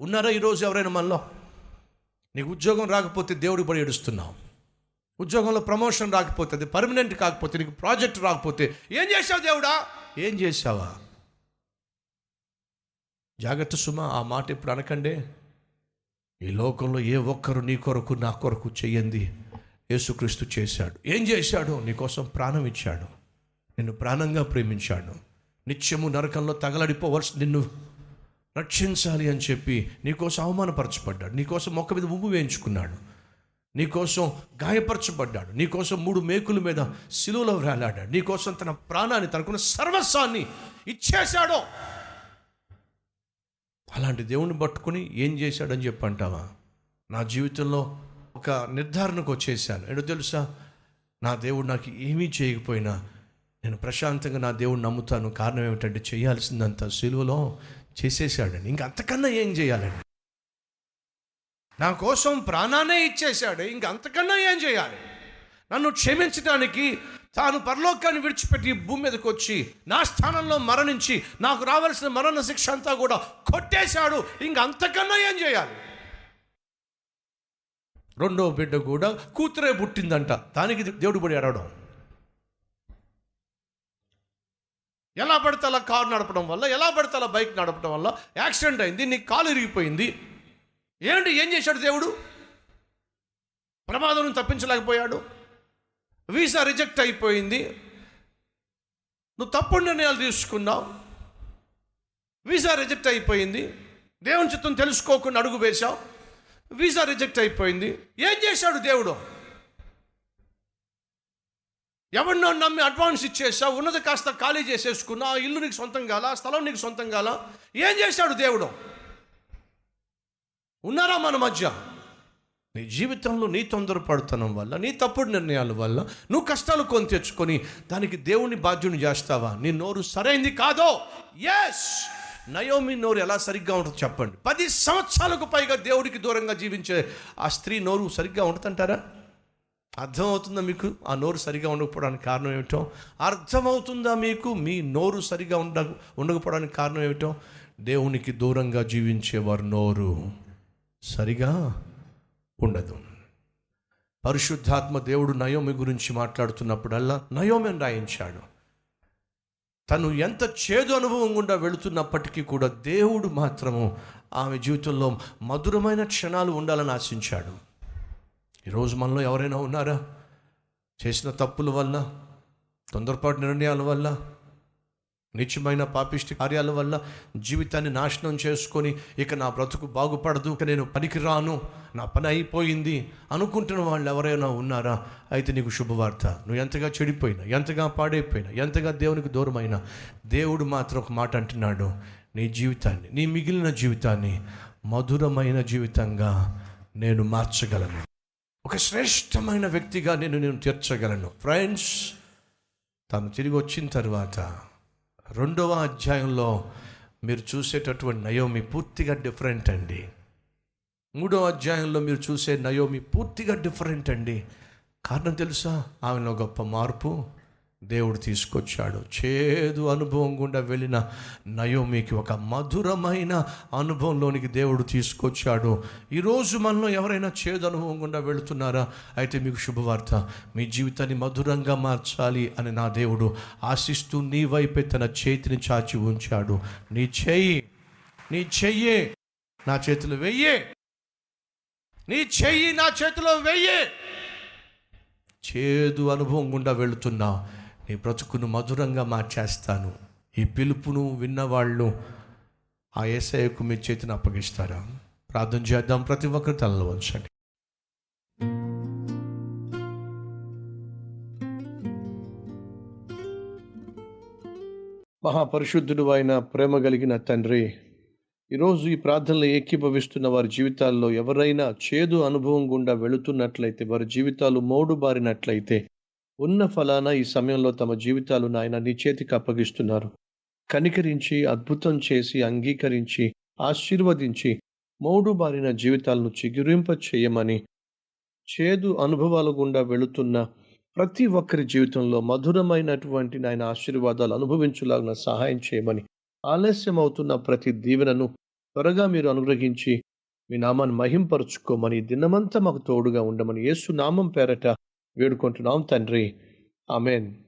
ఉన్నారా ఈరోజు ఎవరైనా మనలో? నీకు ఉద్యోగం రాకపోతే దేవుడి పడి ఏడుస్తున్నావు. ఉద్యోగంలో ప్రమోషన్ రాకపోతే అది పర్మనెంట్ కాకపోతే నీకు ప్రాజెక్ట్ రాకపోతే ఏం చేసావు దేవుడా? ఏం చేసావా జాగ్రత్త సుమ ఆ మాట ఇప్పుడు అనకండే. ఈ లోకంలో ఏ ఒక్కరు నీ కొరకు నా కొరకు చెయ్యంది. యేసుక్రీస్తు చేశాడు. ఏం చేశాడు? నీకోసం ప్రాణం ఇచ్చాడు. నిన్ను ప్రాణంగా ప్రేమించాడు. నిత్యము నరకంలో తగలడిపోవలసి నిన్ను రక్షించాలి అని చెప్పి నీకోసం అవమానపరచబడ్డాడు. నీకోసం మొక్క మీద ఉమ్ము వేయించుకున్నాడు. నీకోసం గాయపరచబడ్డాడు. నీకోసం మూడు మేకుల మీద సిలువలో వేలాడాడు నీకోసం తన ప్రాణాన్ని తనకున్న సర్వస్వాన్ని ఇచ్చేశాడు. అలాంటి దేవుణ్ణి పట్టుకుని ఏం చేశాడని చెప్పి అంటావా నా జీవితంలో ఒక నిర్ధారణకు వచ్చేసాను ఏంటో తెలుసా? నా దేవుడు నాకు ఏమీ చేయకపోయినా నేను ప్రశాంతంగా నా దేవుడు నమ్ముతాను. కారణం ఏమిటంటే చేయాల్సిందంత సిలువలో చేసేసాడండి ఇంక అంతకన్నా ఏం చేయాలండి? నా కోసం ప్రాణాన్నే ఇచ్చేశాడు. ఇంక అంతకన్నా ఏం చేయాలి? నన్ను క్షమించడానికి తాను పరలోకాన్ని విడిచిపెట్టి భూమి మీదకి వచ్చి నా స్థానంలో మరణించి నాకు రావాల్సిన మరణ శిక్ష అంతా కూడా కొట్టేశాడు. ఇంక అంతకన్నా ఏం చేయాలి? రెండో బిడ్డ కూడా కూతురే పుట్టిందంట. దానికి దేవుడు పడి అడవడం ఎలా పడితే అలా కారు నడపడం వల్ల ఎలా పడితే అలా బైక్ నడపడం వల్ల యాక్సిడెంట్ అయింది నీ కాలు ఇరిగిపోయింది. ఏంటి ఏం చేశాడు దేవుడు? ప్రమాదం తప్పించలేకపోయాడు. వీసా రిజెక్ట్ అయిపోయింది. నువ్వు తప్పుడు నిర్ణయాలు తీసుకున్నావు. వీసా రిజెక్ట్ అయిపోయింది. దేవుని చిత్తం తెలుసుకోకుండా అడుగు వేశావు. వీసా రిజెక్ట్ అయిపోయింది. ఏం చేశాడు దేవుడు? ఎవరినో నమ్మి అడ్వాన్స్ ఇచ్చేసా ఉన్నది కాస్త ఖాళీ చేసేసుకున్నా ఆ ఇల్లు నీకు సొంతం కాల స్థలం నీకు సొంతం కాల? ఏం చేశాడు దేవుడు? ఉన్నారా మన మధ్య? నీ జీవితంలో నీ తొందరపడుతనం వల్ల నీ తప్పుడు నిర్ణయాల వల్ల నువ్వు కష్టాలు కొని తెచ్చుకొని దానికి దేవుని బాధ్యుని చేస్తావా? నీ నోరు సరైంది కాదో? ఎస్ నయోమి నోరు ఎలా సరిగ్గా ఉంటుందో చెప్పండి. పది సంవత్సరాలకు పైగా దేవుడికి దూరంగా జీవించే ఆ స్త్రీ నోరు సరిగ్గా ఉంటుందంటారా? అర్థమవుతుందా మీకు? ఆ నోరు సరిగా ఉండకపోవడానికి కారణం ఏమిటో? అర్థమవుతుందా మీకు? మీ నోరు సరిగా ఉండ ఉండకపోవడానికి కారణం ఏమిటో? దేవునికి దూరంగా జీవించేవారు నోరు సరిగా ఉండదు. పరిశుద్ధాత్మ దేవుడు నయోమి గురించి మాట్లాడుతున్నప్పుడల్లా నయోమిని రాయించాడు. తను ఎంత చేదు అనుభవం గుండా వెళుతున్నప్పటికీ కూడా దేవుడు మాత్రము ఆమె జీవితంలో మధురమైన క్షణాలు ఉండాలని ఆశించాడు. ఈరోజు మనలో ఎవరైనా ఉన్నారా? చేసిన తప్పుల వల్ల తొందరపాటు నిర్ణయాల వల్ల నిత్యమైన పాపిష్టి కార్యాల వల్ల జీవితాన్ని నాశనం చేసుకొని ఇక నా బ్రతుకు బాగుపడదు ఇక నేను పనికి రాను నా పని అయిపోయింది అనుకుంటున్న వాళ్ళు ఎవరైనా ఉన్నారా? అయితే నీకు శుభవార్త. నువ్వు ఎంతగా చెడిపోయినా ఎంతగా పాడైపోయినా ఎంతగా దేవునికి దూరమైనా దేవుడు మాత్రం ఒక మాట అంటున్నాడు. నీ జీవితాన్ని నీ మిగిలిన జీవితాన్ని మధురమైన జీవితంగా నేను మార్చగలను. ఒక శ్రేష్టమైన వ్యక్తిగా నేను నేను తీర్చగలను. ఫ్రెండ్స్ తాను తిరిగి వచ్చిన తర్వాత రెండవ అధ్యాయంలో మీరు చూసేటటువంటి నయోమి పూర్తిగా డిఫరెంట్ అండి. మూడవ అధ్యాయంలో మీరు చూసే నయోమి పూర్తిగా డిఫరెంట్ అండి. కారణం తెలుసా? ఆమెలో గొప్ప మార్పు దేవుడు తీసుకొచ్చాడు. చేదు అనుభవం గుండా వెళ్ళిన నయోమికి ఒక మధురమైన అనుభవంలోనికి దేవుడు తీసుకొచ్చాడు. ఈరోజు మనలో ఎవరైనా చేదు అనుభవం గుండా వెళుతున్నారా? అయితే మీకు శుభవార్త. మీ జీవితాన్ని మధురంగా మార్చాలి అని నా దేవుడు ఆశిస్తూ నీ వైపే తన చేతిని చాచి ఉంచాడు. నీ చెయ్యి నీ చెయ్యి నా చేతిలో వెయ్యి. నీ చెయ్యి నా చేతిలో వెయ్యి. చేదు అనుభవం గుండా వెళుతున్నా. నీ బ్రతుకును మధురంగా మార్చేస్తాను. ఈ పిలుపును విన్నవాళ్ళు ఆ ఏసఐకు మీ చేతిని అప్పగిస్తారా? ప్రార్థన చేద్దాం ప్రతి ఒక్కరి తలలో ఉంచండి మహాపరిశుద్ధుడు అయిన ప్రేమ కలిగిన తండ్రి ఈరోజు ఈ ప్రార్థనలు ఏకీభవిస్తున్న వారి జీవితాల్లో ఎవరైనా చేదు అనుభవం గుండా వెళుతున్నట్లయితే వారి జీవితాలు మోడుబారినట్లయితే ఉన్న ఫలానా ఈ సమయంలో తమ జీవితాలు నాయన నీ చేతికి అప్పగిస్తున్నారు. కనికరించి అద్భుతం చేసి అంగీకరించి ఆశీర్వదించి మౌడు బారిన జీవితాలను చిగురింప చేయమని చేదు అనుభవాల గుండా వెళుతున్న ప్రతి ఒక్కరి జీవితంలో మధురమైనటువంటి నాయన ఆశీర్వాదాలు అనుభవించులాగిన సహాయం చేయమని ఆలస్యం అవుతున్న ప్రతి దీవెనను త్వరగా మీరు అనుగ్రహించి మీ నామాన్ని మహింపరుచుకోమని దినమంతా మాకు తోడుగా ఉండమని యేసు నామం పేరట వేడుకుంటున్నాం తండ్రి. ఆమెన్.